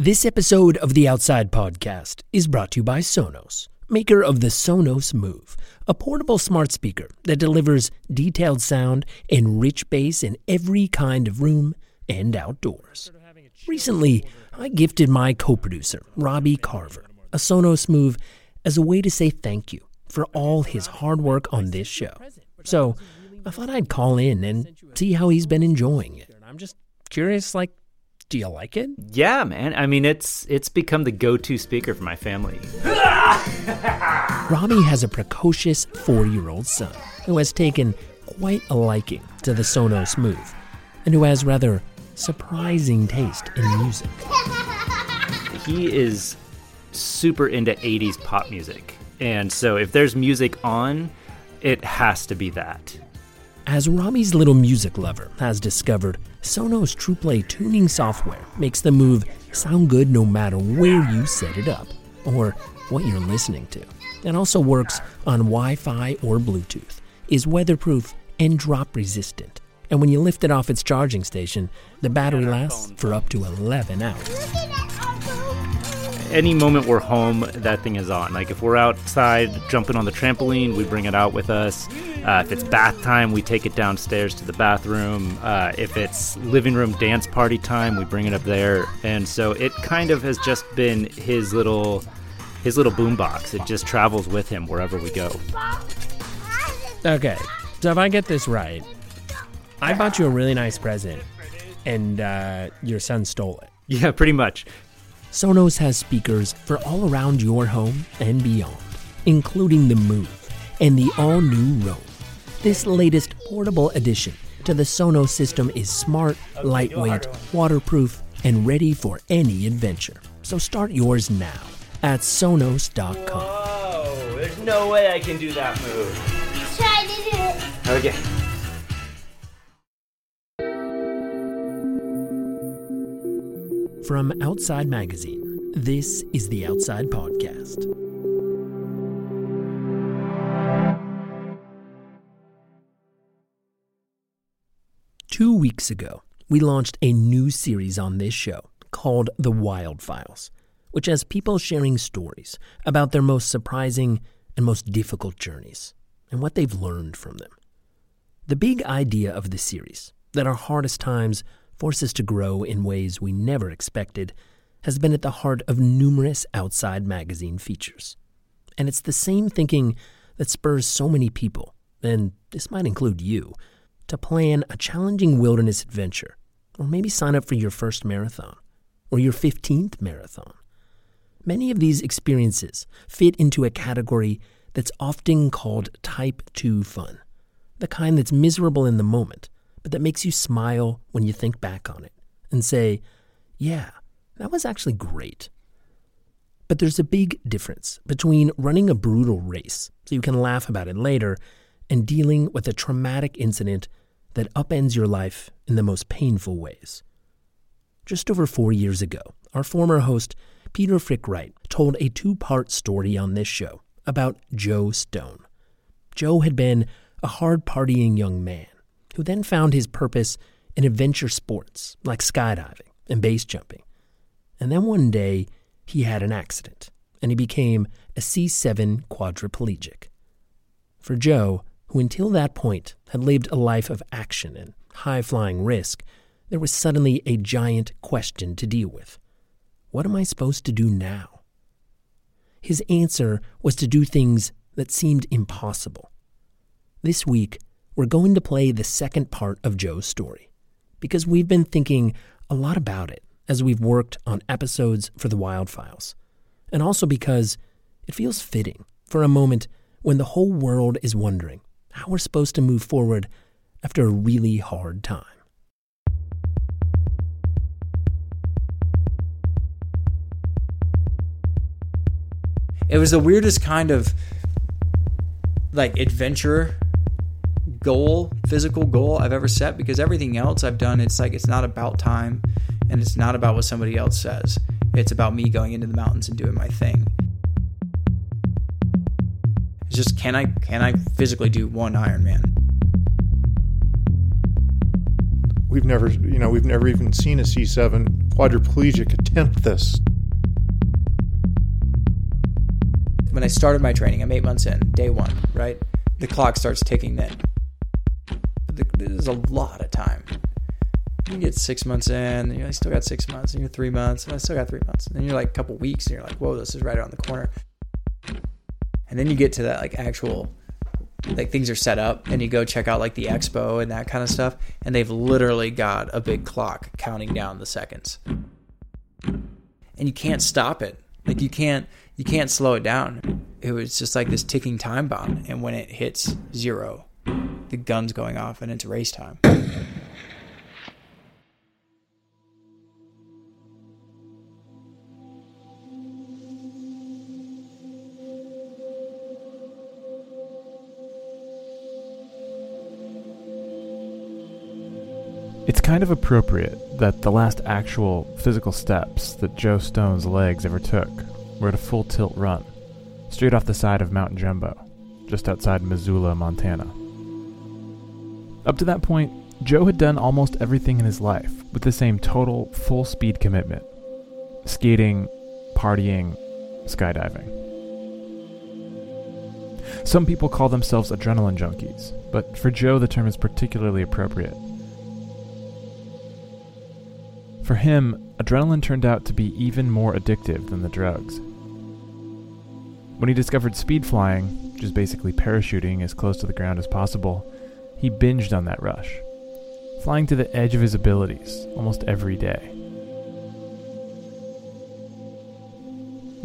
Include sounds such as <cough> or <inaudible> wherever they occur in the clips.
This episode of the Outside Podcast is brought to you by Sonos, maker of the Sonos Move, a portable smart speaker that delivers detailed sound and rich bass in every kind of room and outdoors. Recently, I gifted my co producer, Robbie Carver, a Sonos Move as a way to say thank you for all his hard work on this show. So I thought I'd call in and see how he's been enjoying it. I'm just curious, like, do you like it? Yeah, man. I mean, it's it's become the go-to speaker for my family. Rami has a precocious four-year-old son who has taken quite a liking to the Sonos Move, and who has rather surprising taste in music. He is super into 80s pop music. And so if there's music on, it has to be that. As Rami's little music lover has discovered, Sonos TruePlay tuning software makes the move sound good no matter where you set it up or what you're listening to. It also works on Wi Fi or Bluetooth, is weatherproof and drop resistant. And when you lift it off its charging station, the battery lasts for up to 11 hours any moment we're home, that thing is on. Like if we're outside jumping on the trampoline, we bring it out with us. Uh, if it's bath time, we take it downstairs to the bathroom. Uh, if it's living room dance party time, we bring it up there. And so it kind of has just been his little his little boombox. It just travels with him wherever we go. Okay, so if I get this right, I bought you a really nice present, and uh, your son stole it. Yeah, pretty much. Sonos has speakers for all around your home and beyond, including the Move and the all new Roam. This latest portable addition to the Sonos system is smart, lightweight, waterproof, and ready for any adventure. So start yours now at Sonos.com. Whoa, there's no way I can do that move. Try to do it. Okay. From Outside Magazine, this is the Outside Podcast. Two weeks ago, we launched a new series on this show called The Wild Files, which has people sharing stories about their most surprising and most difficult journeys and what they've learned from them. The big idea of the series that our hardest times force us to grow in ways we never expected, has been at the heart of numerous outside magazine features. And it's the same thinking that spurs so many people, and this might include you, to plan a challenging wilderness adventure, or maybe sign up for your first marathon, or your 15th marathon. Many of these experiences fit into a category that's often called type 2 fun, the kind that's miserable in the moment but that makes you smile when you think back on it and say, yeah, that was actually great. But there's a big difference between running a brutal race, so you can laugh about it later, and dealing with a traumatic incident that upends your life in the most painful ways. Just over four years ago, our former host, Peter Frick-Wright, told a two part story on this show about Joe Stone. Joe had been a hard partying young man who then found his purpose in adventure sports like skydiving and base jumping. And then one day, he had an accident and he became a C7 quadriplegic. For Joe, who until that point had lived a life of action and high flying risk, there was suddenly a giant question to deal with. What am I supposed to do now? His answer was to do things that seemed impossible. This week, we're going to play the second part of Joe's story because we've been thinking a lot about it as we've worked on episodes for the Wild Files, and also because it feels fitting for a moment when the whole world is wondering how we're supposed to move forward after a really hard time. It was the weirdest kind of like adventure goal, physical goal I've ever set because everything else I've done, it's like it's not about time and it's not about what somebody else says. It's about me going into the mountains and doing my thing. It's just can I can I physically do one Ironman? We've never, you know, we've never even seen a C7 quadriplegic attempt this? When I started my training, I'm eight months in, day one, right? The clock starts ticking then. A lot of time. You get six months in, and you're like, still got six months, and you're three months, and I still got three months. And then you're like a couple weeks, and you're like, whoa, this is right around the corner. And then you get to that like actual like things are set up and you go check out like the expo and that kind of stuff and they've literally got a big clock counting down the seconds and you can't stop it like you can't you can't slow it down it was just like this ticking time bomb and when it hits zero the gun's going off and it's race time <coughs> It's kind of appropriate that the last actual physical steps that Joe Stone's legs ever took were at a full tilt run, straight off the side of Mount Jumbo, just outside Missoula, Montana. Up to that point, Joe had done almost everything in his life with the same total, full speed commitment skating, partying, skydiving. Some people call themselves adrenaline junkies, but for Joe the term is particularly appropriate. For him, adrenaline turned out to be even more addictive than the drugs. When he discovered speed flying, which is basically parachuting as close to the ground as possible, he binged on that rush, flying to the edge of his abilities almost every day.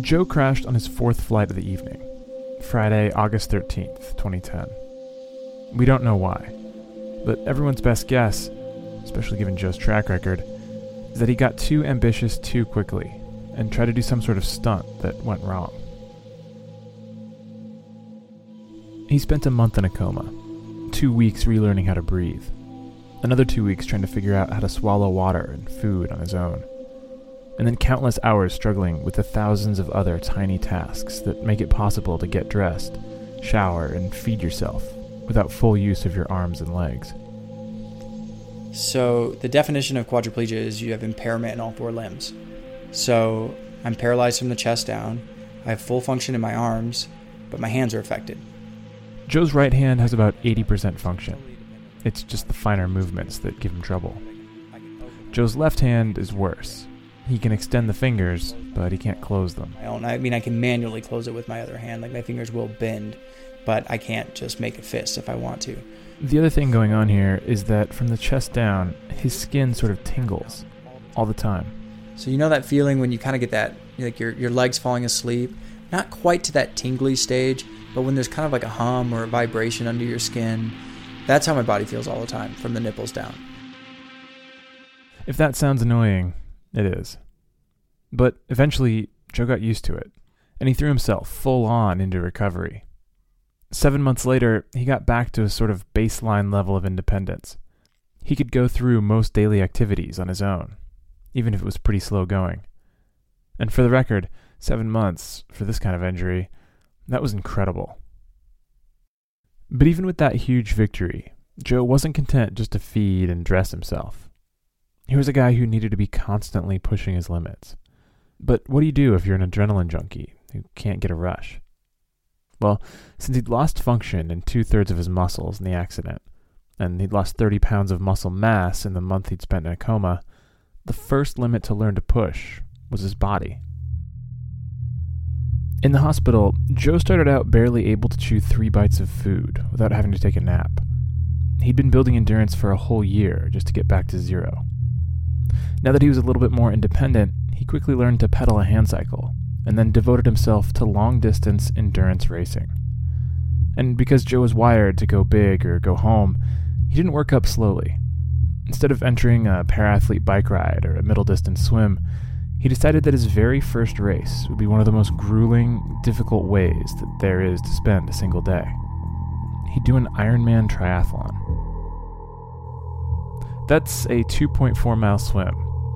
Joe crashed on his fourth flight of the evening, Friday, August 13th, 2010. We don't know why, but everyone's best guess, especially given Joe's track record, is that he got too ambitious too quickly and tried to do some sort of stunt that went wrong. He spent a month in a coma, two weeks relearning how to breathe, another two weeks trying to figure out how to swallow water and food on his own, and then countless hours struggling with the thousands of other tiny tasks that make it possible to get dressed, shower, and feed yourself without full use of your arms and legs. So the definition of quadriplegia is you have impairment in all four limbs. So I'm paralyzed from the chest down. I have full function in my arms, but my hands are affected. Joe's right hand has about 80% function. It's just the finer movements that give him trouble. Joe's left hand is worse. He can extend the fingers, but he can't close them. I don't I mean I can manually close it with my other hand, like my fingers will bend, but I can't just make a fist if I want to. The other thing going on here is that from the chest down, his skin sort of tingles all the time. So you know that feeling when you kind of get that like your your legs falling asleep, not quite to that tingly stage, but when there's kind of like a hum or a vibration under your skin. That's how my body feels all the time from the nipples down. If that sounds annoying, it is. But eventually, Joe got used to it, and he threw himself full on into recovery. Seven months later, he got back to a sort of baseline level of independence. He could go through most daily activities on his own, even if it was pretty slow going. And for the record, seven months for this kind of injury, that was incredible. But even with that huge victory, Joe wasn't content just to feed and dress himself. He was a guy who needed to be constantly pushing his limits. But what do you do if you're an adrenaline junkie who can't get a rush? Well, since he'd lost function in two thirds of his muscles in the accident, and he'd lost 30 pounds of muscle mass in the month he'd spent in a coma, the first limit to learn to push was his body. In the hospital, Joe started out barely able to chew three bites of food without having to take a nap. He'd been building endurance for a whole year just to get back to zero. Now that he was a little bit more independent, he quickly learned to pedal a hand cycle and then devoted himself to long distance endurance racing. And because Joe was wired to go big or go home, he didn't work up slowly. Instead of entering a para-athlete bike ride or a middle distance swim, he decided that his very first race would be one of the most grueling, difficult ways that there is to spend a single day. He'd do an Ironman triathlon. That's a 2.4 mile swim,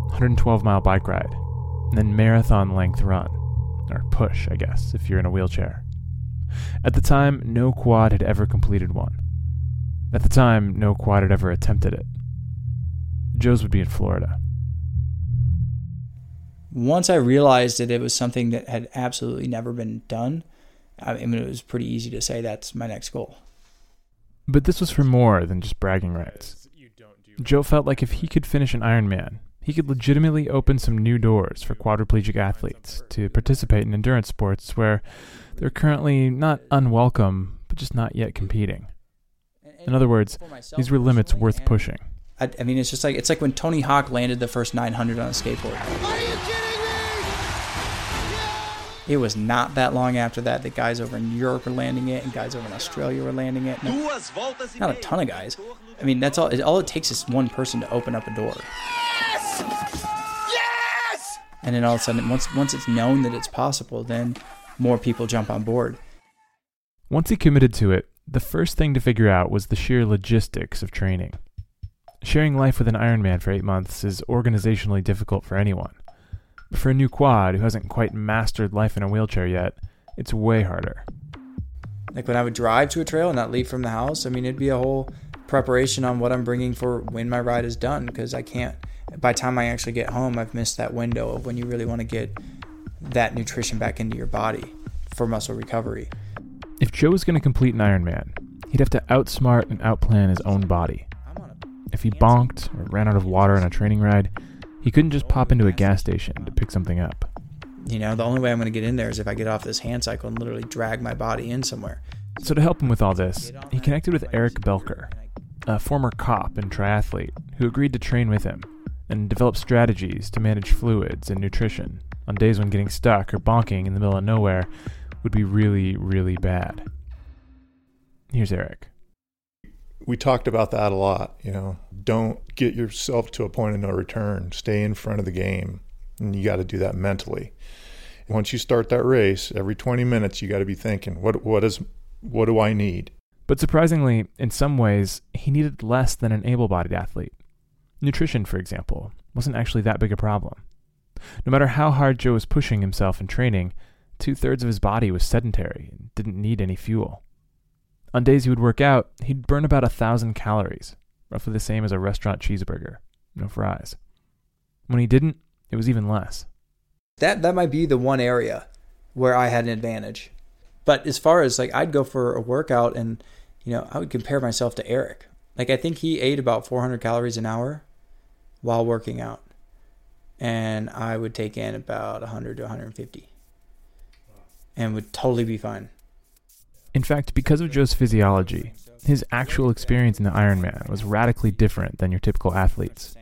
112 mile bike ride, and then marathon length run or push, I guess, if you're in a wheelchair. At the time, no quad had ever completed one. At the time, no quad had ever attempted it. Joe's would be in Florida. Once I realized that it was something that had absolutely never been done, I mean, it was pretty easy to say that's my next goal. But this was for more than just bragging rights. Joe felt like if he could finish an Ironman, he could legitimately open some new doors for quadriplegic athletes to participate in endurance sports where they're currently not unwelcome, but just not yet competing. In other words, these were limits worth pushing. I, I mean, it's just like it's like when Tony Hawk landed the first 900 on a skateboard. It was not that long after that that guys over in Europe were landing it and guys over in Australia were landing it. No, not a ton of guys. I mean, that's all. All it takes is one person to open up a door. Yes! Yes! And then all of a sudden, once once it's known that it's possible, then more people jump on board. Once he committed to it, the first thing to figure out was the sheer logistics of training. Sharing life with an Ironman for eight months is organizationally difficult for anyone. But for a new quad who hasn't quite mastered life in a wheelchair yet, it's way harder. Like when I would drive to a trail and not leave from the house, I mean, it'd be a whole preparation on what I'm bringing for when my ride is done because I can't. By the time I actually get home, I've missed that window of when you really want to get that nutrition back into your body for muscle recovery. If Joe was going to complete an Ironman, he'd have to outsmart and outplan his own body. If he bonked or ran out of water on a training ride, he couldn't just pop into a gas station to pick something up. You know, the only way I'm going to get in there is if I get off this hand cycle and literally drag my body in somewhere. So, to help him with all this, he connected with Eric Belker, a former cop and triathlete who agreed to train with him and develop strategies to manage fluids and nutrition on days when getting stuck or bonking in the middle of nowhere would be really, really bad. Here's Eric we talked about that a lot. You know, don't get yourself to a point of no return. Stay in front of the game, and you got to do that mentally. Once you start that race, every 20 minutes you got to be thinking, what what is what do I need? But surprisingly, in some ways, he needed less than an able-bodied athlete. Nutrition, for example, wasn't actually that big a problem. No matter how hard Joe was pushing himself in training, two thirds of his body was sedentary and didn't need any fuel. On days he would work out, he'd burn about a thousand calories, roughly the same as a restaurant cheeseburger, no fries. When he didn't, it was even less. That that might be the one area where I had an advantage. But as far as like I'd go for a workout and you know, I would compare myself to Eric. Like I think he ate about 400 calories an hour while working out. And I would take in about 100 to 150. And would totally be fine. In fact, because of Joe's physiology, his actual experience in the Ironman was radically different than your typical athlete's.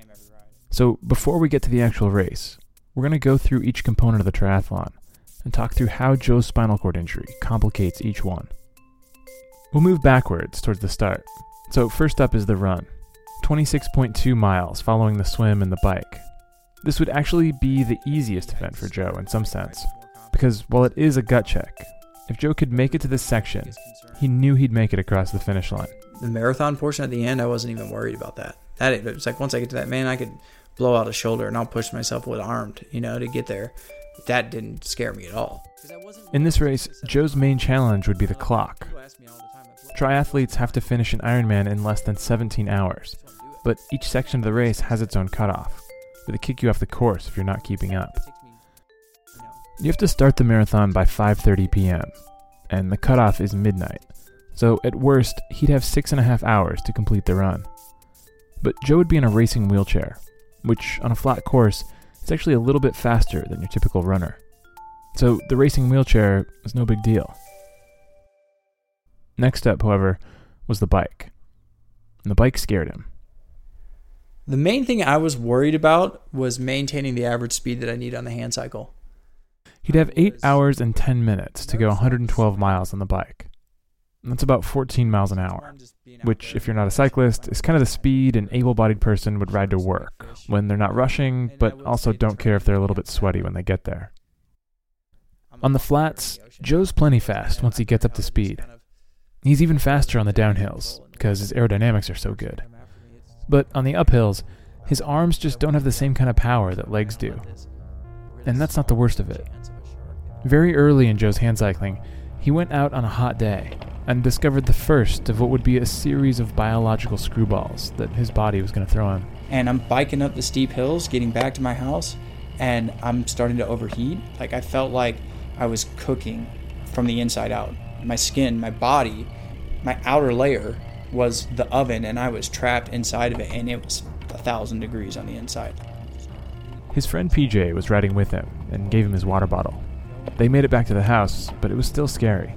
So, before we get to the actual race, we're going to go through each component of the triathlon and talk through how Joe's spinal cord injury complicates each one. We'll move backwards towards the start. So, first up is the run 26.2 miles following the swim and the bike. This would actually be the easiest event for Joe in some sense, because while it is a gut check, if Joe could make it to this section, he knew he'd make it across the finish line. The marathon portion at the end, I wasn't even worried about that. That it was like once I get to that, man, I could blow out a shoulder and I'll push myself with armed, you know, to get there. That didn't scare me at all. In this race, Joe's main challenge would be the clock. Triathletes have to finish an Ironman in less than 17 hours, but each section of the race has its own cutoff, where they kick you off the course if you're not keeping up. You have to start the marathon by 5:30 p.m., and the cutoff is midnight. So at worst, he'd have six and a half hours to complete the run. But Joe would be in a racing wheelchair, which on a flat course is actually a little bit faster than your typical runner. So the racing wheelchair was no big deal. Next up, however, was the bike. And the bike scared him. The main thing I was worried about was maintaining the average speed that I need on the hand cycle. He'd have 8 hours and 10 minutes to go 112 miles on the bike. That's about 14 miles an hour, which, if you're not a cyclist, is kind of the speed an able bodied person would ride to work when they're not rushing, but also don't care if they're a little bit sweaty when they get there. On the flats, Joe's plenty fast once he gets up to speed. He's even faster on the downhills, because his aerodynamics are so good. But on the uphills, his arms just don't have the same kind of power that legs do. And that's not the worst of it. Very early in Joe's hand cycling, he went out on a hot day and discovered the first of what would be a series of biological screwballs that his body was going to throw him. And I'm biking up the steep hills, getting back to my house, and I'm starting to overheat. Like I felt like I was cooking from the inside out. My skin, my body, my outer layer was the oven, and I was trapped inside of it, and it was a thousand degrees on the inside. His friend PJ was riding with him and gave him his water bottle. They made it back to the house, but it was still scary.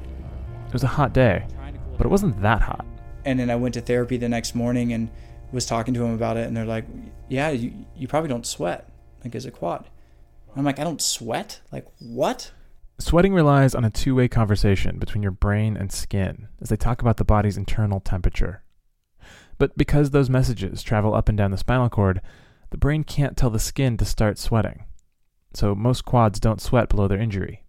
It was a hot day, but it wasn't that hot. And then I went to therapy the next morning and was talking to him about it, and they're like, "Yeah, you, you probably don't sweat like as a quad." I'm like, "I don't sweat? Like what?" Sweating relies on a two way conversation between your brain and skin as they talk about the body's internal temperature. But because those messages travel up and down the spinal cord, the brain can't tell the skin to start sweating. So most quads don't sweat below their injury.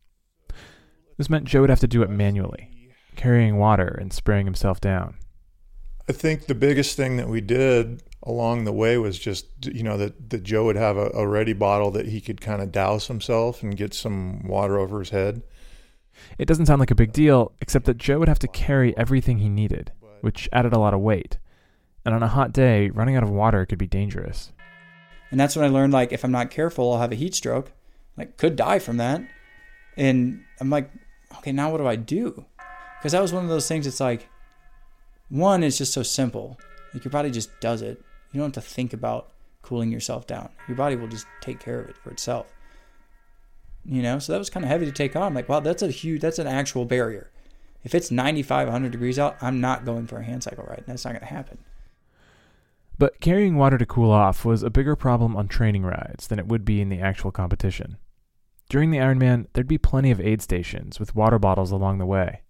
This meant Joe would have to do it manually, carrying water and spraying himself down. I think the biggest thing that we did along the way was just you know that, that Joe would have a, a ready bottle that he could kind of douse himself and get some water over his head. It doesn't sound like a big deal, except that Joe would have to carry everything he needed, which added a lot of weight. And on a hot day, running out of water could be dangerous. And that's when I learned like if I'm not careful, I'll have a heat stroke. Like could die from that. And I'm like, okay, now what do I do? Because that was one of those things. It's like, one, it's just so simple. Like your body just does it. You don't have to think about cooling yourself down. Your body will just take care of it for itself. You know, so that was kind of heavy to take on. Like, wow, that's a huge, that's an actual barrier. If it's 95, 100 degrees out, I'm not going for a hand cycle ride. That's not going to happen. But carrying water to cool off was a bigger problem on training rides than it would be in the actual competition. During the Ironman, there'd be plenty of aid stations with water bottles along the way.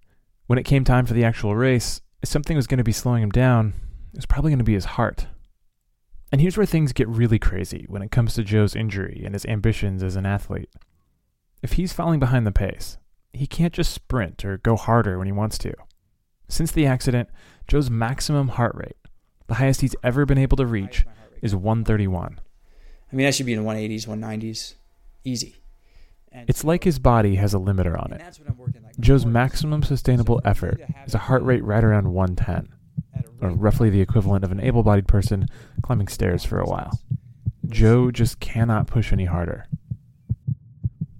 When it came time for the actual race, if something was going to be slowing him down, it was probably going to be his heart. And here's where things get really crazy when it comes to Joe's injury and his ambitions as an athlete. If he's falling behind the pace, he can't just sprint or go harder when he wants to. Since the accident, Joe's maximum heart rate, the highest he's ever been able to reach, is 131. I mean, that should be in the 180s, 190s. Easy. And It's like his body has a limiter on it. that's what I'm working like. Joe's maximum sustainable effort is a heart rate right around 110, or roughly the equivalent of an able bodied person climbing stairs for a while. Joe just cannot push any harder.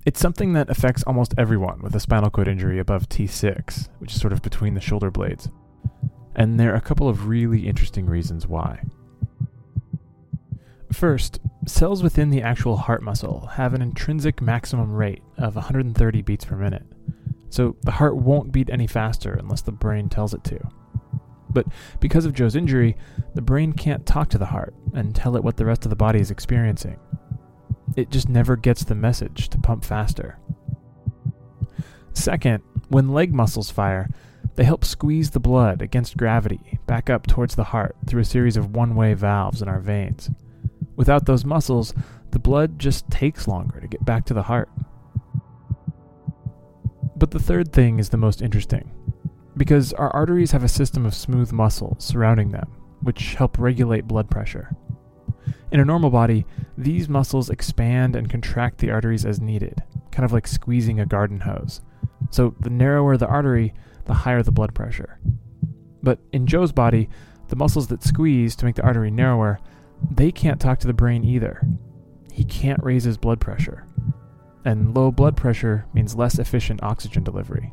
It's something that affects almost everyone with a spinal cord injury above T6, which is sort of between the shoulder blades. And there are a couple of really interesting reasons why. First, cells within the actual heart muscle have an intrinsic maximum rate of 130 beats per minute, so the heart won't beat any faster unless the brain tells it to. But because of Joe's injury, the brain can't talk to the heart and tell it what the rest of the body is experiencing. It just never gets the message to pump faster. Second, when leg muscles fire, they help squeeze the blood against gravity back up towards the heart through a series of one way valves in our veins. Without those muscles, the blood just takes longer to get back to the heart. But the third thing is the most interesting, because our arteries have a system of smooth muscles surrounding them, which help regulate blood pressure. In a normal body, these muscles expand and contract the arteries as needed, kind of like squeezing a garden hose. So the narrower the artery, the higher the blood pressure. But in Joe's body, the muscles that squeeze to make the artery narrower, they can't talk to the brain either. He can't raise his blood pressure. And low blood pressure means less efficient oxygen delivery.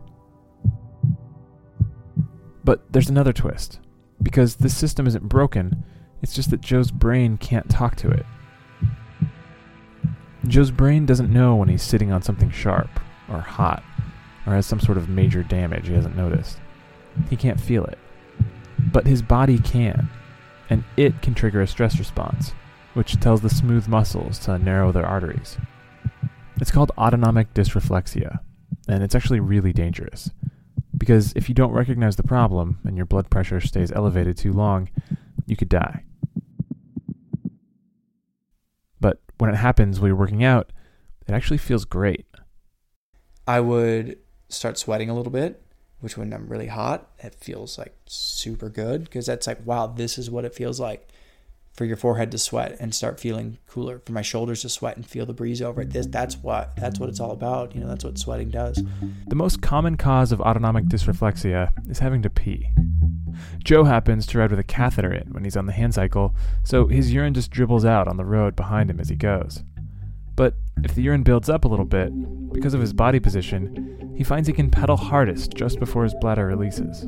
But there's another twist. Because this system isn't broken, it's just that Joe's brain can't talk to it. Joe's brain doesn't know when he's sitting on something sharp, or hot, or has some sort of major damage he hasn't noticed. He can't feel it. But his body can, and it can trigger a stress response, which tells the smooth muscles to narrow their arteries. It's called autonomic dysreflexia, and it's actually really dangerous. Because if you don't recognize the problem and your blood pressure stays elevated too long, you could die. But when it happens while you're working out, it actually feels great. I would start sweating a little bit, which when I'm really hot, it feels like super good because that's like, wow, this is what it feels like for your forehead to sweat and start feeling cooler, for my shoulders to sweat and feel the breeze over it. This that's what that's what it's all about. You know, that's what sweating does. The most common cause of autonomic dysreflexia is having to pee. Joe happens to ride with a catheter in when he's on the hand cycle, so his urine just dribbles out on the road behind him as he goes. But If the urine builds up a little bit, because of his body position, he finds he can pedal hardest just before his bladder releases.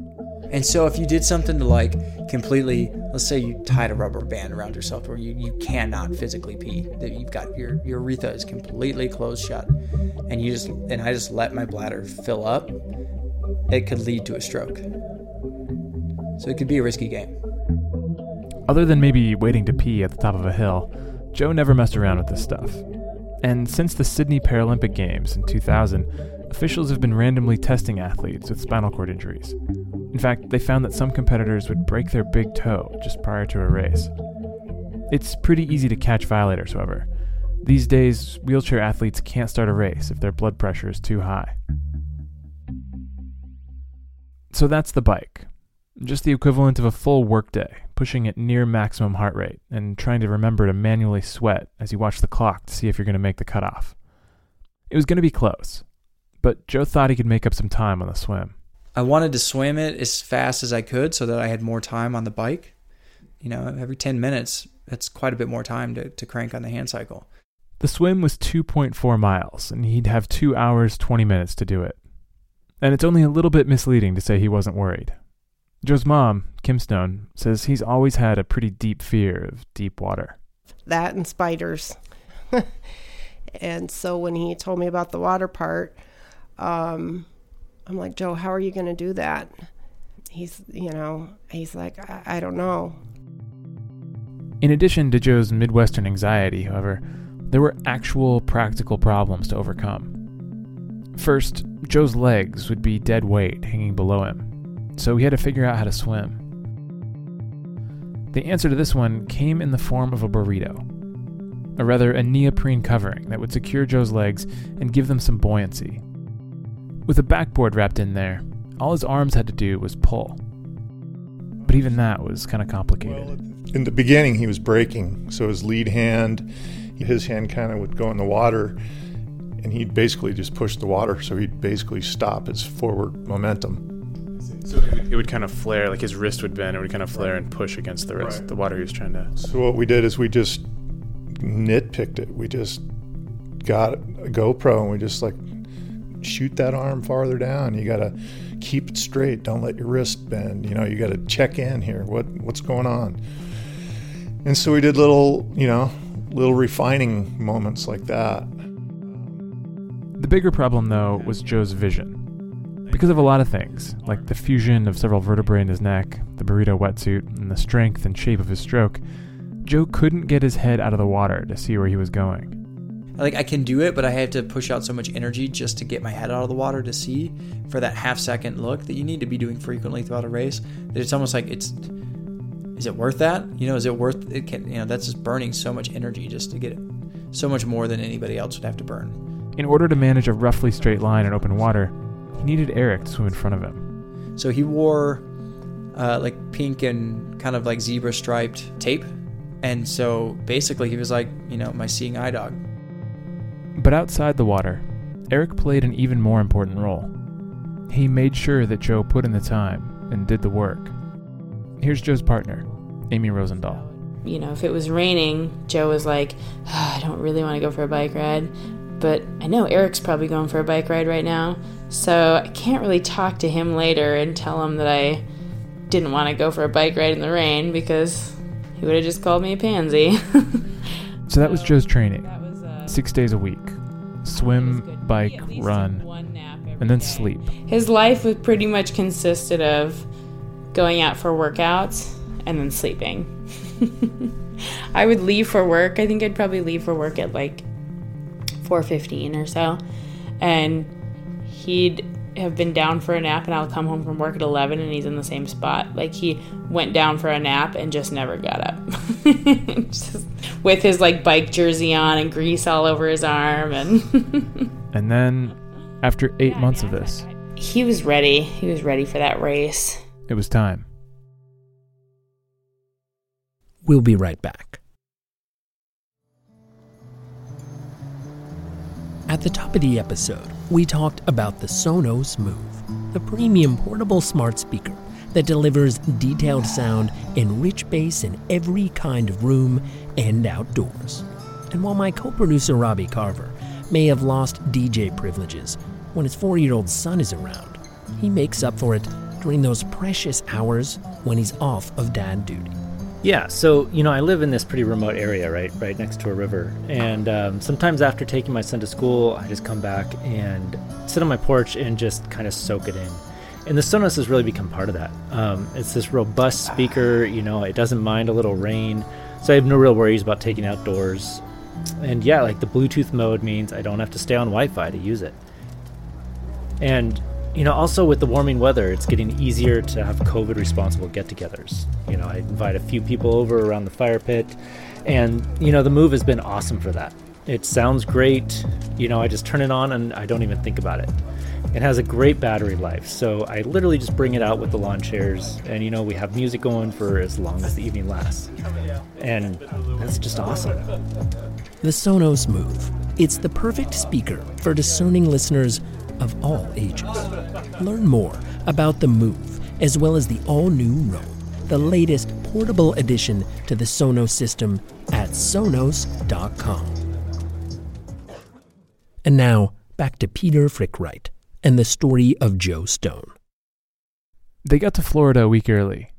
And so if you did something to like completely, let's say you tied a rubber band around yourself where you, you cannot physically pee, that you've got your, your urethra is completely closed shut, and you just and I just let my bladder fill up, it could lead to a stroke. So it could be a risky game. Other than maybe waiting to pee at the top of a hill, Joe never messed around with this stuff. And since the Sydney Paralympic Games in 2000, officials have been randomly testing athletes with spinal cord injuries. In fact, they found that some competitors would break their big toe just prior to a race. It's pretty easy to catch violators, however. These days, wheelchair athletes can't start a race if their blood pressure is too high. So that's the bike. Just the equivalent of a full workday, pushing at near maximum heart rate and trying to remember to manually sweat as you watch the clock to see if you're going to make the cutoff. It was going to be close, but Joe thought he could make up some time on the swim. I wanted to swim it as fast as I could so that I had more time on the bike. You know, every 10 minutes, that's quite a bit more time to, to crank on the hand cycle. The swim was 2.4 miles, and he'd have 2 hours 20 minutes to do it. And it's only a little bit misleading to say he wasn't worried. Joe's mom, Kim Stone, says he's always had a pretty deep fear of deep water. That and spiders. <laughs> and so when he told me about the water part, um, I'm like, Joe, how are you going to do that? He's, you know, he's like, I, I don't know. In addition to Joe's Midwestern anxiety, however, there were actual practical problems to overcome. First, Joe's legs would be dead weight hanging below him, so he had to figure out how to swim. The answer to this one came in the form of a burrito, or rather, a neoprene covering that would secure Joe's legs and give them some buoyancy. With a backboard wrapped in there, all his arms had to do was pull. But even that was kind of complicated. In the beginning, he was breaking, so his lead hand, his hand kind of would go in the water, and he'd basically just push the water, so he'd basically stop his forward momentum. So it would kind of flare, like his wrist would bend, it would kind of flare and push against the wrist, Right. the water he was trying to. So what we did is we just nitpicked it. We just got a GoPro and we just like shoot that arm farther down. You got to keep it straight. Don't let your wrist bend. You know, you got to check in here. What what's going on? And so we did little, you know, little refining moments like that. The bigger problem, though, was Joe's vision. Because of a lot of things, like the fusion of several vertebrae in his neck, the burrito wetsuit, and the strength and shape of his stroke, Joe couldn't get his head out of the water to see where he was going. Like I can do it, but I have to push out so much energy just to get my head out of the water to see for that half second look that you need to be doing frequently throughout a race. That it's almost like it's is it worth that? You know, is it worth it can you know, that's just burning so much energy just to get it so much more than anybody else would have to burn. In order to manage a roughly straight line in open water, he needed Eric to swim in front of him. So he wore uh, like pink and kind of like zebra striped tape. And so basically he was like, you know, my seeing eye dog. But outside the water, Eric played an even more important role. He made sure that Joe put in the time and did the work. Here's Joe's partner, Amy Rosendahl. you know, if it was raining, Joe was like, "Ah, I don't really want to go for a bike ride. But I know Eric's probably going for a bike ride right now. So I can't really talk to him later and tell him that I didn't want to go for a bike ride in the rain because he would have just called me a pansy. <laughs> So that was Joe's training. Was, uh, Six days a week swim, bike, run, and then sleep. His life was pretty much consisted of going out for workouts and then sleeping. <laughs> I would leave for work. I think I'd probably leave for work at like 4:15 or so. And he'd have been down for a nap and I'll come home from work at 11 and he's in the same spot. Like he went down for a nap and just never got up. <laughs> Just with his like bike jersey on and grease all over his arm and <laughs> And then, after eight months of this, he was ready. He was ready for that race. it was time. We'll be right back. At the top of the episode, we talked about the Sonos Move, the premium portable smart speaker that delivers detailed sound and rich bass in every kind of room and outdoors. And while my co producer Robbie Carver may have lost DJ privileges when his four year old son is around, he makes up for it during those precious hours when he's off of dad duty. Yeah, so you know, I live in this pretty remote area, right, right next to a river, and um, sometimes after taking my son to school, I just come back and sit on my porch and just kind of soak it in. And the Sonos has really become part of that. Um, it's this robust speaker, you know, it doesn't mind a little rain, so I have no real worries about taking outdoors. And yeah, like the Bluetooth mode means I don't have to stay on Wi-Fi to use it. And you know, also with the warming weather, it's getting easier to have COVID responsible get togethers. You know, I invite a few people over around the fire pit, and, you know, the move has been awesome for that. It sounds great. You know, I just turn it on and I don't even think about it. It has a great battery life, so I literally just bring it out with the lawn chairs, and you know, we have music going for as long as the evening lasts. And that's just awesome. The Sonos Move. It's the perfect speaker for discerning listeners of all ages. Learn more about the Move, as well as the all new Roam, the latest portable addition to the Sonos system at Sonos.com. And now, back to Peter Frick-Wright and the story of Joe Stone. They got to Florida a week early,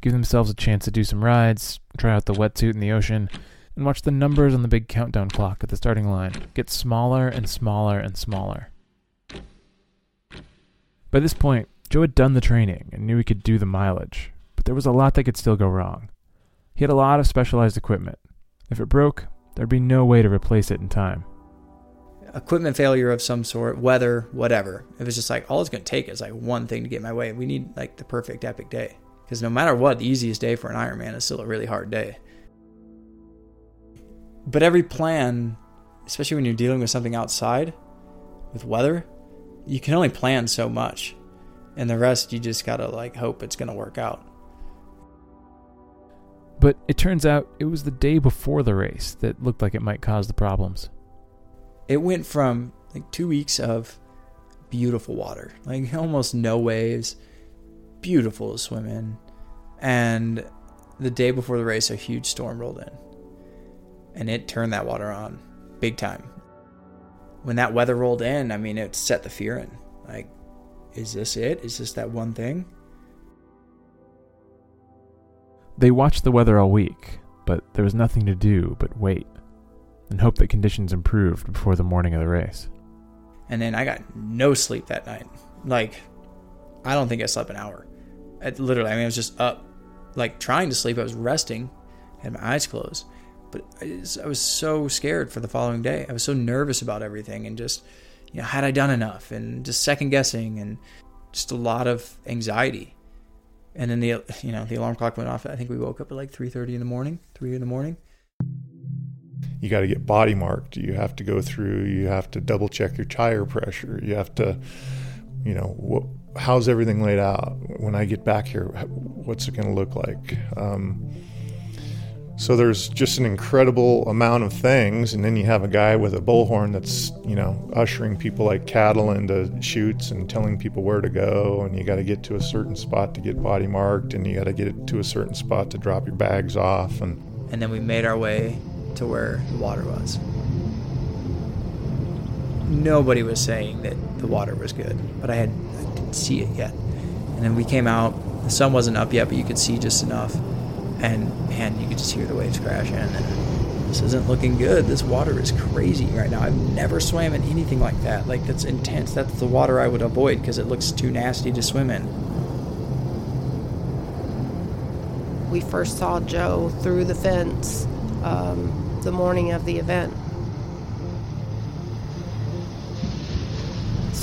give themselves a chance to do some rides, try out the wetsuit in the ocean, and watch the numbers on the big countdown clock at the starting line get smaller and smaller and smaller. By this point, Joe had done the training and knew he could do the mileage, but there was a lot that could still go wrong. He had a lot of specialized equipment. If it broke, there'd be no way to replace it in time. Equipment failure of some sort, weather, whatever. It was just like all it's going to take is like one thing to get my way. We need like the perfect epic day. Because no matter what, the easiest day for an Ironman is still a really hard day. But every plan, especially when you're dealing with something outside with weather, you can only plan so much. And the rest you just got to like hope it's going to work out. But it turns out it was the day before the race that looked like it might cause the problems. It went from like 2 weeks of beautiful water, like almost no waves, beautiful to swim in. And the day before the race a huge storm rolled in. And it turned that water on big time when that weather rolled in, I mean, it set the fear in. Like, is this it? Is this that one thing? They watched the weather all week, but there was nothing to do but wait and hope that conditions improved before the morning of the race. And then I got no sleep that night. Like, I don't think I slept an hour. I, literally, I mean, I was just up, like trying to sleep. I was resting, had my eyes closed but I was so scared for the following day. I was so nervous about everything and just, you know, had I done enough and just second guessing and just a lot of anxiety. And then the, you know, the alarm clock went off. I think we woke up at like 3.30 in the morning, 3 in the morning. You got to get body marked. You have to go through, you have to double check your tire pressure. You have to, you know, what, how's everything laid out? When I get back here, what's it going to look like? Um, so there's just an incredible amount of things, and then you have a guy with a bullhorn that's you know ushering people like cattle into chutes and telling people where to go, and you got to get to a certain spot to get body marked, and you got to get to a certain spot to drop your bags off, and and then we made our way to where the water was. Nobody was saying that the water was good, but I had I didn't see it yet. And then we came out. The sun wasn't up yet, but you could see just enough and man, you could just hear the waves crashing. And this isn't looking good. This water is crazy right now. I've never swam in anything like that. Like that's intense. That's the water I would avoid because it looks too nasty to swim in. We first saw Joe through the fence um, the morning of the event.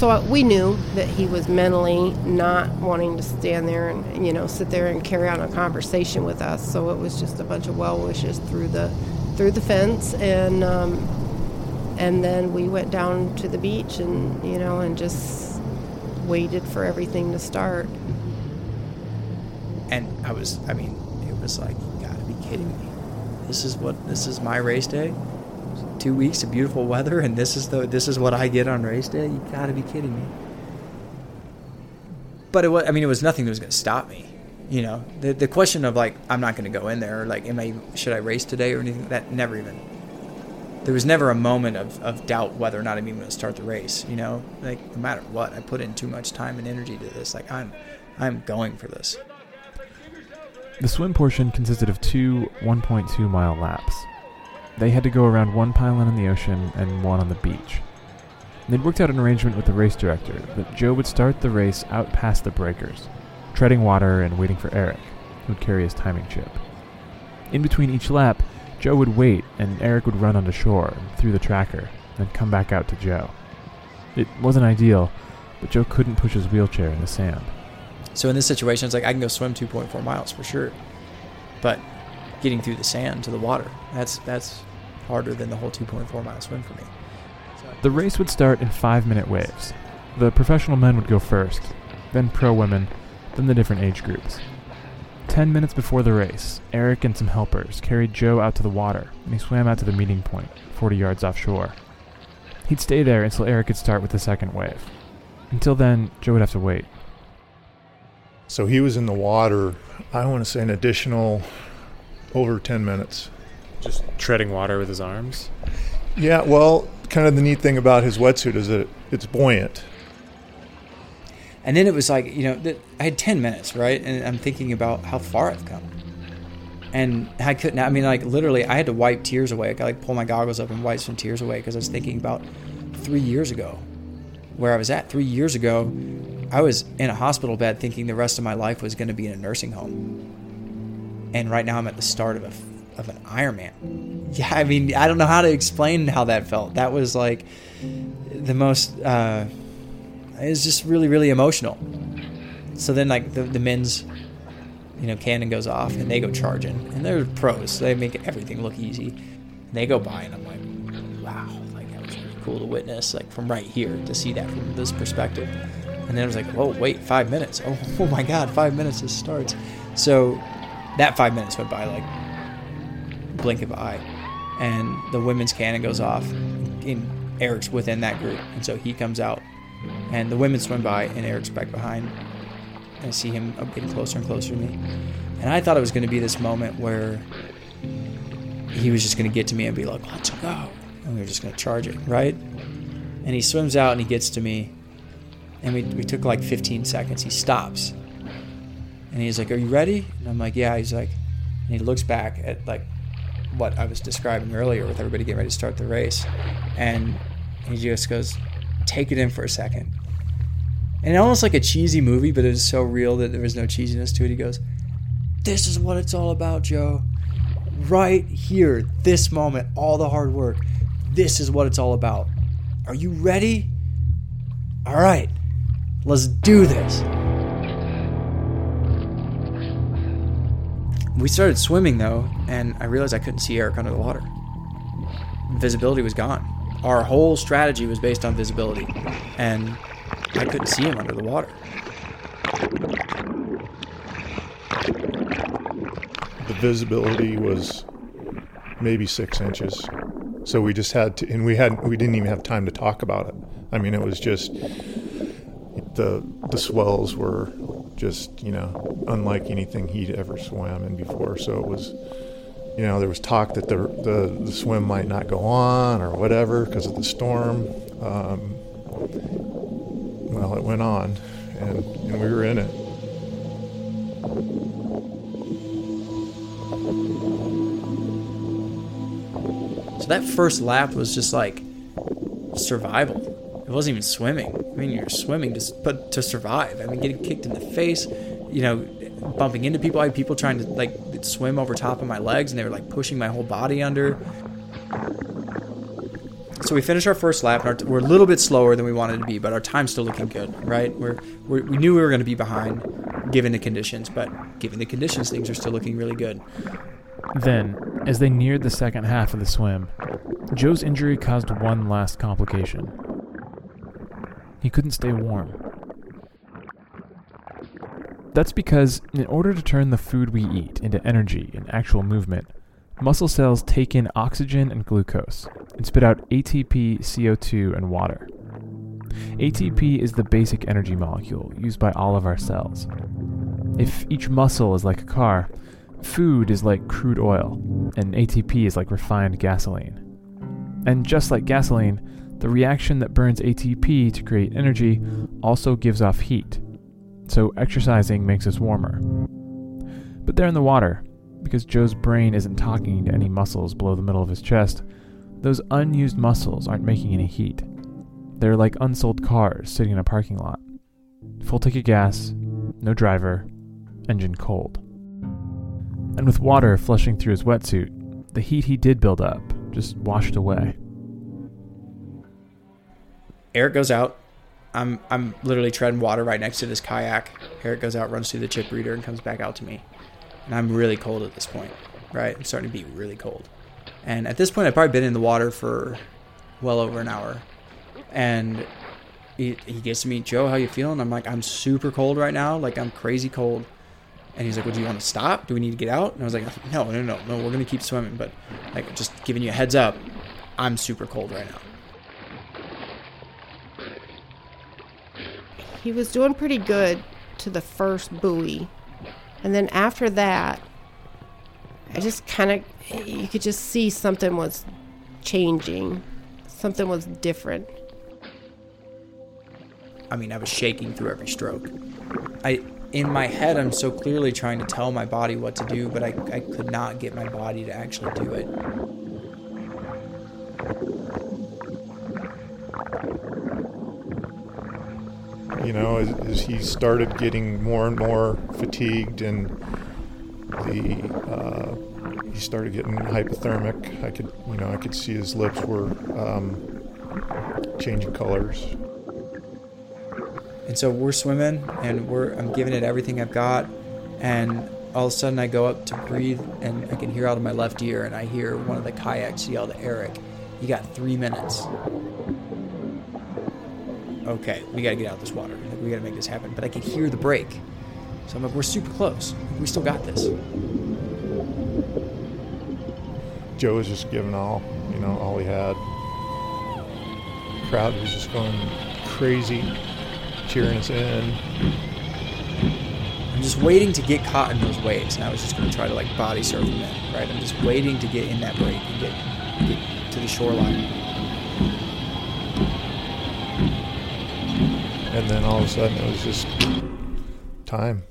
So uh, we knew that he was mentally not wanting to stand there and you know sit there and carry on a conversation with us. So it was just a bunch of well wishes through the through the fence, and um, and then we went down to the beach and you know and just waited for everything to start. And I was, I mean, it was like, you gotta be kidding me. This is what this is my race day two weeks of beautiful weather, and this is the this is what I get on race day. You got to be kidding me. But it was, I mean, it was nothing that was going to stop me. You know, the the question of like, I'm not going to go in there, or like, am I should I race today or anything? That never even there was never a moment of, of doubt whether or not I'm even going to start the race. You know, like no matter what, I put in too much time and energy to this. Like I'm, I'm going for this. The swim portion consisted of two 1.2 mile laps. They had to go around one pylon in the ocean and one on the beach. They'd worked out an arrangement with the race director that Joe would start the race out past the breakers, treading water and waiting for Eric, who would carry his timing chip. In between each lap, Joe would wait and Eric would run onto shore through the tracker, then come back out to Joe. It wasn't ideal, but Joe couldn't push his wheelchair in the sand. So in this situation, it's like I can go swim 2.4 miles for sure, but getting through the sand to the water that's that's harder than the whole 2.4 mile swim for me. The race would start in five minute waves. The professional men would go first, then pro women, then the different age groups. Ten minutes before the race, Eric and some helpers carried Joe out to the water, and he swam out to the meeting point, 40 yards offshore. He'd stay there until Eric could start with the second wave. Until then, Joe would have to wait. So he was in the water, I want to say an additional over 10 minutes. Just treading water with his arms? Yeah, well, kind of the neat thing about his wetsuit is that it's buoyant. And then it was like, you know, I had 10 minutes, right? And I'm thinking about how far I've come. And I couldn't, I mean, like, literally, I had to wipe tears away. I got like pull my goggles up and wipe some tears away because I was thinking about three years ago where I was at. Three years ago, I was in a hospital bed thinking the rest of my life was going to be in a nursing home. And right now I'm at the start of a of an Ironman. <laughs> Yeah, I mean, I don't know how to explain how that felt. That was like the most. Uh, it was just really, really emotional. So then, like the the men's, you know, cannon goes off and they go charging, and they're pros. So they make everything look easy. And they go by, and I'm like, wow, like that was really cool to witness, like from right here to see that from this perspective. And then I was like, oh, wait, five minutes. Oh, <laughs> oh my God, five minutes, this starts. So that five minutes went by like blink of an eye. And the women's cannon goes off, and Eric's within that group. And so he comes out, and the women swim by, and Eric's back behind. And I see him getting closer and closer to me. And I thought it was going to be this moment where he was just going to get to me and be like, let's go. And we were just going to charge it, right? And he swims out and he gets to me and we, we took like 15 seconds. He stops. And he's like, Are you ready? And I'm like, Yeah. He's like, and he looks back at like what I was describing earlier with everybody getting ready to start the race. And he just goes, Take it in for a second. And almost like a cheesy movie, but it was so real that there was no cheesiness to it. He goes, This is what it's all about, Joe. Right here, this moment, all the hard work. This is what it's all about. Are you ready? All right. Let's do this. We started swimming though, and I realized I couldn't see Eric under the water. Visibility was gone. Our whole strategy was based on visibility, and I couldn't see him under the water. The visibility was maybe six inches, so we just had to, and we had we didn't even have time to talk about it. I mean, it was just the the swells were just you know unlike anything he'd ever swam in before. So it was you know there was talk that the the, the swim might not go on or whatever because of the storm. Um, well, it went on, and, and we were in it. So that first lap was just like survival wasn't even swimming. I mean, you're swimming just but to survive. I mean, getting kicked in the face, you know, bumping into people. I had people trying to like swim over top of my legs, and they were like pushing my whole body under. So we finished our first lap, and we're a little bit slower than we wanted to be, but our time's still looking good, right? We're, we're we knew we were going to be behind, given the conditions, but given the conditions, things are still looking really good. Then, as they neared the second half of the swim, Joe's injury caused one last complication. He couldn't stay warm. That's because, in order to turn the food we eat into energy and actual movement, muscle cells take in oxygen and glucose and spit out ATP, CO2, and water. ATP is the basic energy molecule used by all of our cells. If each muscle is like a car, food is like crude oil, and ATP is like refined gasoline. And just like gasoline, the reaction that burns ATP to create energy also gives off heat. So exercising makes us warmer. But they're in the water, because Joe's brain isn't talking to any muscles below the middle of his chest, those unused muscles aren't making any heat. They're like unsold cars sitting in a parking lot. Full tank of gas, no driver, engine cold. And with water flushing through his wetsuit, the heat he did build up just washed away. Eric goes out. I'm I'm literally treading water right next to this kayak. Eric goes out, runs through the chip reader, and comes back out to me. And I'm really cold at this point, right? I'm starting to be really cold. And at this point, I've probably been in the water for well over an hour. And he, he gets to me, Joe, how you feeling? I'm like, I'm super cold right now. Like, I'm crazy cold. And he's like, well, do you want to stop? Do we need to get out? And I was like, no, no, no, no, we're going to keep swimming. But, like, just giving you a heads up, I'm super cold right now. He was doing pretty good to the first buoy. And then after that, I just kind of, you could just see something was changing. Something was different. I mean, I was shaking through every stroke. I, in my head, I'm so clearly trying to tell my body what to do, but I, I could not get my body to actually do it. You know, as, as he started getting more and more fatigued and the uh, he started getting hypothermic. I could, you know, I could see his lips were um, changing colors. And so we're swimming, and we're I'm giving it everything I've got, and all of a sudden I go up to breathe, and I can hear out of my left ear, and I hear one of the kayaks yell to Eric, "You got three minutes." Okay, we gotta get out of this water. Like, we gotta make this happen. But I can hear the break, so I'm like, "We're super close. We still got this." Joe was just giving all, you know, all he had. The crowd was just going crazy, cheering us in. I'm just waiting to get caught in those waves, and I was just gonna try to like body surf them in, right? I'm just waiting to get in that break and get get to the shoreline. And then all of a sudden it was just time.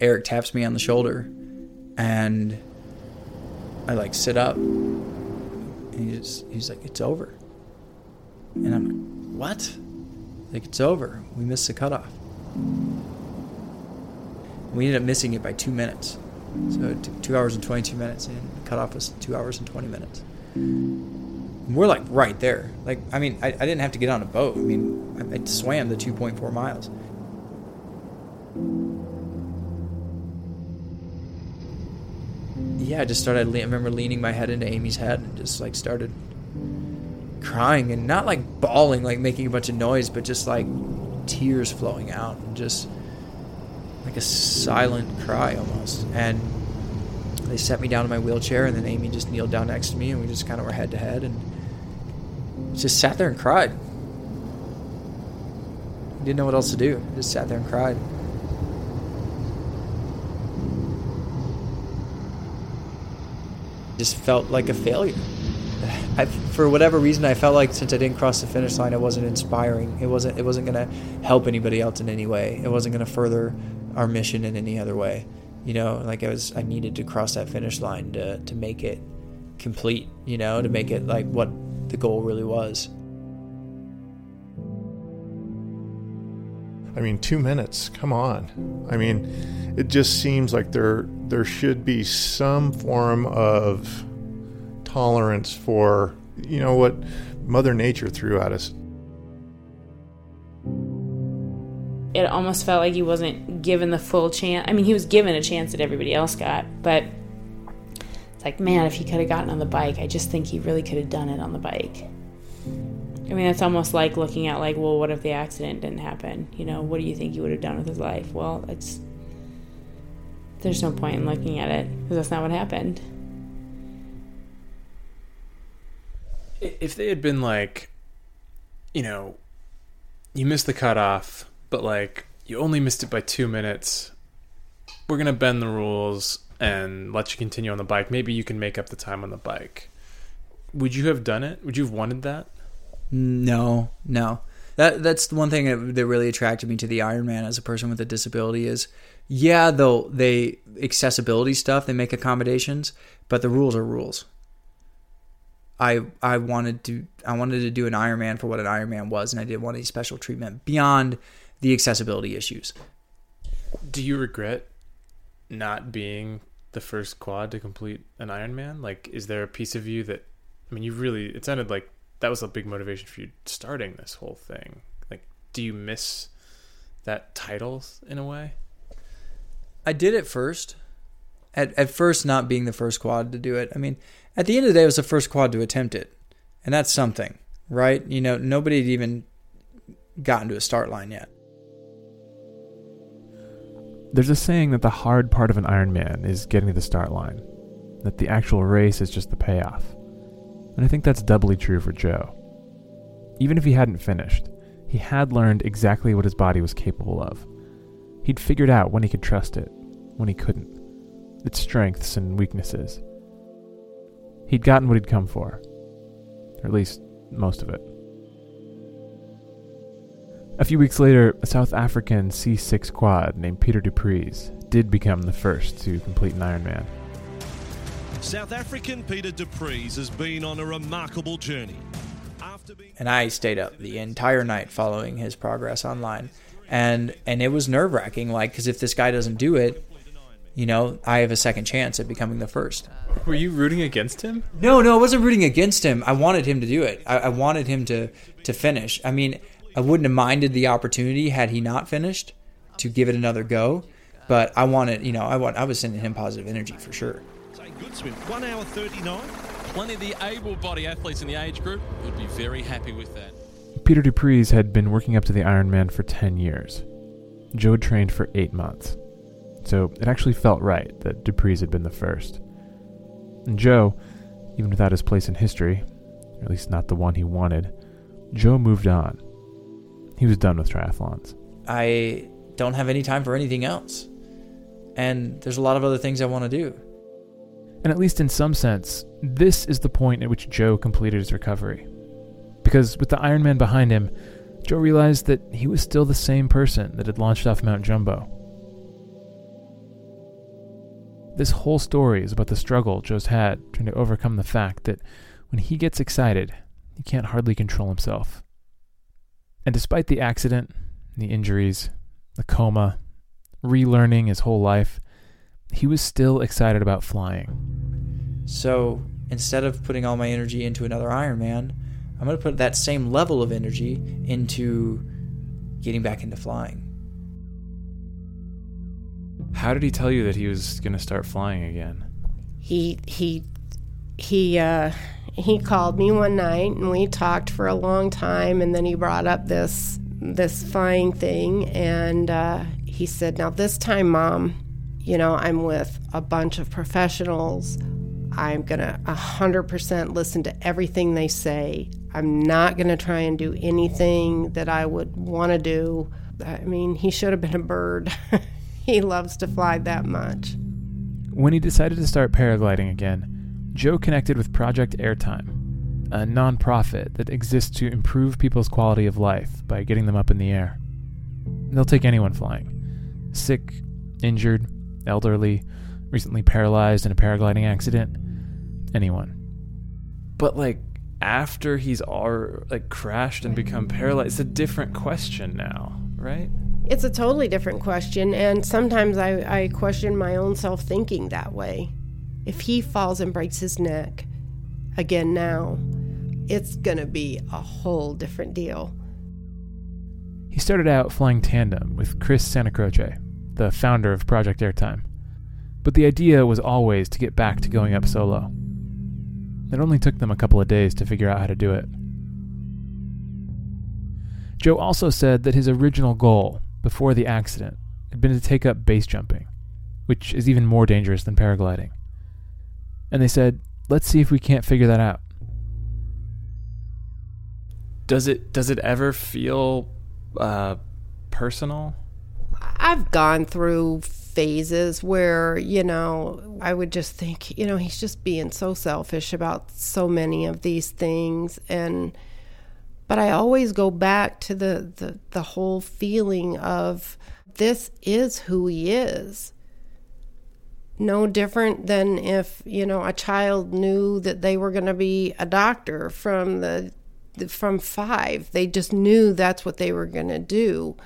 Eric taps me on the shoulder, and I like sit up. And he's he's like, "It's over," and I'm like, "What?" Like it's over. We missed the cutoff. We ended up missing it by two minutes, so two hours and twenty-two minutes, and the cutoff was two hours and twenty minutes. We're like right there. Like I mean, I, I didn't have to get on a boat. I mean, I, I swam the two point four miles. yeah, I just started. I remember leaning my head into Amy's head and just like started crying and not like bawling, like making a bunch of noise, but just like tears flowing out and just like a silent cry almost. And they set me down in my wheelchair, and then Amy just kneeled down next to me, and we just kind of were head to head and just sat there and cried. Didn't know what else to do. Just sat there and cried. just felt like a failure. <sighs> I, for whatever reason, I felt like since I didn't cross the finish line, it wasn't inspiring. It wasn't. It wasn't going to help anybody else in any way. It wasn't going to further our mission in any other way. You know, like I was. I needed to cross that finish line to to make it complete. You know, to make it like what the goal really was. I mean, two minutes. Come on. I mean, it just seems like there there should be some form of tolerance for you know what Mother Nature threw at us. It almost felt like he wasn't given the full chance. I mean, he was given a chance that everybody else got, but it's like, man, if he could have gotten on the bike, I just think he really could have done it on the bike. I mean, it's almost like looking at like, well, what if the accident didn't happen? You know, what do you think he would have done with his life? Well, it's there's no point in looking at it because that's not what happened. If they had been like, you know, you missed the cutoff, but like you only missed it by two minutes, we're gonna bend the rules and let you continue on the bike. Maybe you can make up the time on the bike. Would you have done it? Would you have wanted that? No, no. That that's the one thing that, that really attracted me to the Ironman as a person with a disability is, yeah, though they accessibility stuff they make accommodations, but the rules are rules. I I wanted to I wanted to do an Ironman for what an Ironman was, and I didn't want any special treatment beyond the accessibility issues. Do you regret not being the first quad to complete an Ironman? Like, is there a piece of you that, I mean, you really, it sounded like that was a big motivation for you starting this whole thing. Like, do you miss that title in a way? I did it first. At at first, not being the first quad to do it. I mean, at the end of the day, it was the first quad to attempt it, and that's something, right? You know, nobody had even gotten to a start line yet. There's a saying that the hard part of an Ironman is getting to the start line, that the actual race is just the payoff. And I think that's doubly true for Joe. Even if he hadn't finished, he had learned exactly what his body was capable of. He'd figured out when he could trust it, when he couldn't, its strengths and weaknesses. He'd gotten what he'd come for, or at least most of it. A few weeks later, a South African C6 quad named Peter du Preez did become the first to complete an Ironman. South African Peter du Preez has been on a remarkable journey. After being and I stayed up the entire night following his progress online, and and it was nerve wracking. Like, because if this guy doesn't do it, you know, I have a second chance at becoming the first. Were you rooting against him? No, no, I wasn't rooting against him. I wanted him to do it. I, I wanted him to to finish. I mean, I wouldn't have minded the opportunity had he not finished to give it another go. But I wanted, you know, I want I was sending him positive energy for sure. say good swim, one hour thirty nine. Plenty of the able-bodied athletes in the age group would be very happy with that. Peter du Preez had been working up to the Ironman for 10 years. Joe trained for 8 months. So it actually felt right that du Preez had been the first. And Joe, even without his place in history, or at least not the one he wanted, Joe moved on. He was done with triathlons. I don't have any time for anything else. And there's a lot of other things I want to do. And at least in some sense, this is the point at which Joe completed his recovery. Because with the Ironman behind him, Joe realized that he was still the same person that had launched off Mount Jumbo. This whole story is about the struggle Joe's had trying to overcome the fact that when he gets excited, he can't hardly control himself. And despite the accident, the injuries, the coma, relearning his whole life, he was still excited about flying. So instead of putting all my energy into another Ironman, I'm going to put that same level of energy into getting back into flying. How did he tell you that he was going to start flying again? he he he uh he called me one night and we talked for a long time and then he brought up this this flying thing and uh, he said now this time mom you know i'm with a bunch of professionals. I'm gonna 100% listen to everything they say. I'm not gonna try and do anything that i would want to do. I mean he should have been a bird. <laughs> He loves to fly that much. When he decided to start paragliding again, Joe connected with Project Airtime, a nonprofit that exists to improve people's quality of life by getting them up in the air. They'll take anyone flying sick, injured, elderly, recently paralyzed in a paragliding accident, anyone. But like after he's all like crashed and become paralyzed, it's a different question now, right? It's a totally different question, and sometimes I, I question my own self thinking that way. If he falls and breaks his neck again now, it's gonna be a whole different deal. He started out flying tandem with Chris Santacroce, the founder of Project Airtime. But the idea was always to get back to going up solo. It only took them a couple of days to figure out how to do it. Joe also said that his original goal, before the accident, had been to take up base jumping, which is even more dangerous than paragliding. And they said, let's see if we can't figure that out. Does it does it ever feel uh, personal? I've gone through phases where, you know, I would just think, you know, he's just being so selfish about so many of these things and but I always go back to the the, the whole feeling of this is who he is. No different than if, you know, a child knew that they were going to be a doctor from the from 5. They just knew that's what they were going to do.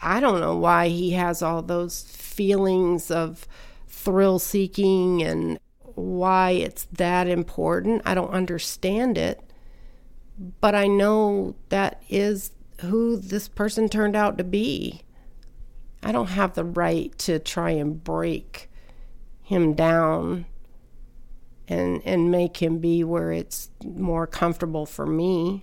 I don't know why he has all those feelings of thrill seeking and why it's that important. I don't understand it. But I know that is who this person turned out to be. I don't have the right to try and break him down and and make him be where it's more comfortable for me.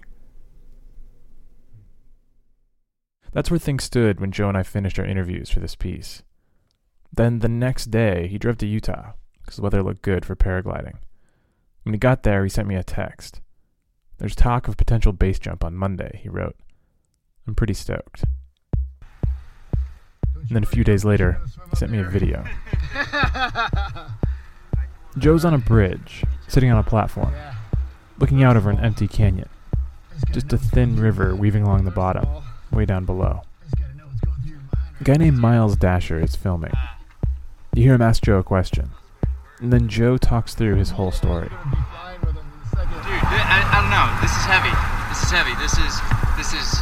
That's where things stood when Joe and I finished our interviews for this piece. Then the next day, he drove to Utah because the weather looked good for paragliding. When he got there, he sent me a text. There's talk of potential base jump on Monday, he wrote. I'm pretty stoked. And then a few days later, he sent me a video. Joe's on a bridge, sitting on a platform, looking out over an empty canyon. Just a thin river weaving along the bottom way down below. A guy named Miles Daisher is filming. You hear him ask Joe a question, and then Joe talks through his whole story. Dude, I, I don't know. This is heavy. This is heavy. This is this is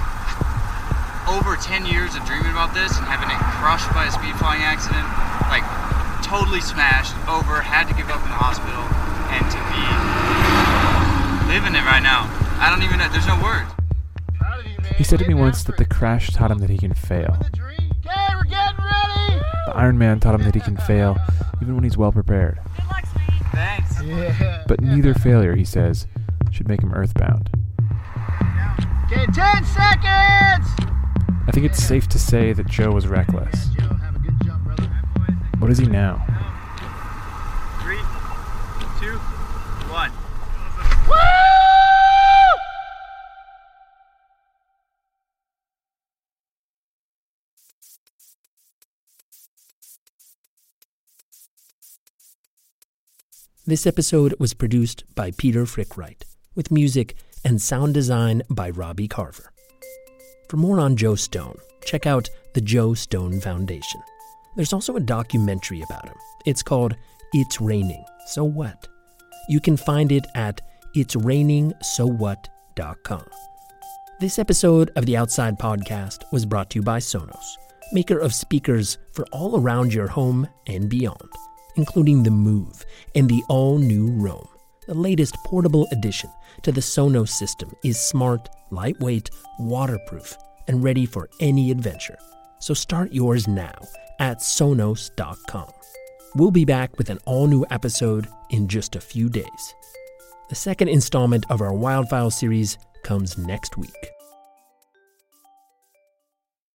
over 10 years of dreaming about this and having it crushed by a speed flying accident. Like totally smashed, over, had to give up in the hospital, and to be living it right now. I don't even know. There's no words. He said to me once that the crash taught him that he can fail. The Ironman taught him that he can fail even when he's well prepared. Thanks. But neither failure, he says, should make him earthbound. Okay, 10 seconds! I think it's safe to say that Joe was reckless. What is he now? Three, two, one. This episode was produced by Peter Frick-Wright, with music and sound design by Robbie Carver. For more on Joe Stone, check out the Joe Stone Foundation. There's also a documentary about him. It's called It's Raining, So What? You can find it at itsrainingsowhat.com. This episode of the Outside Podcast was brought to you by Sonos, maker of speakers for all around your home and beyond, including the Move and the all new Roam. The latest portable addition to the Sonos system is smart, lightweight, waterproof, and ready for any adventure. So start yours now at Sonos.com. We'll be back with an all new episode in just a few days. The second installment of our Wild File series comes next week.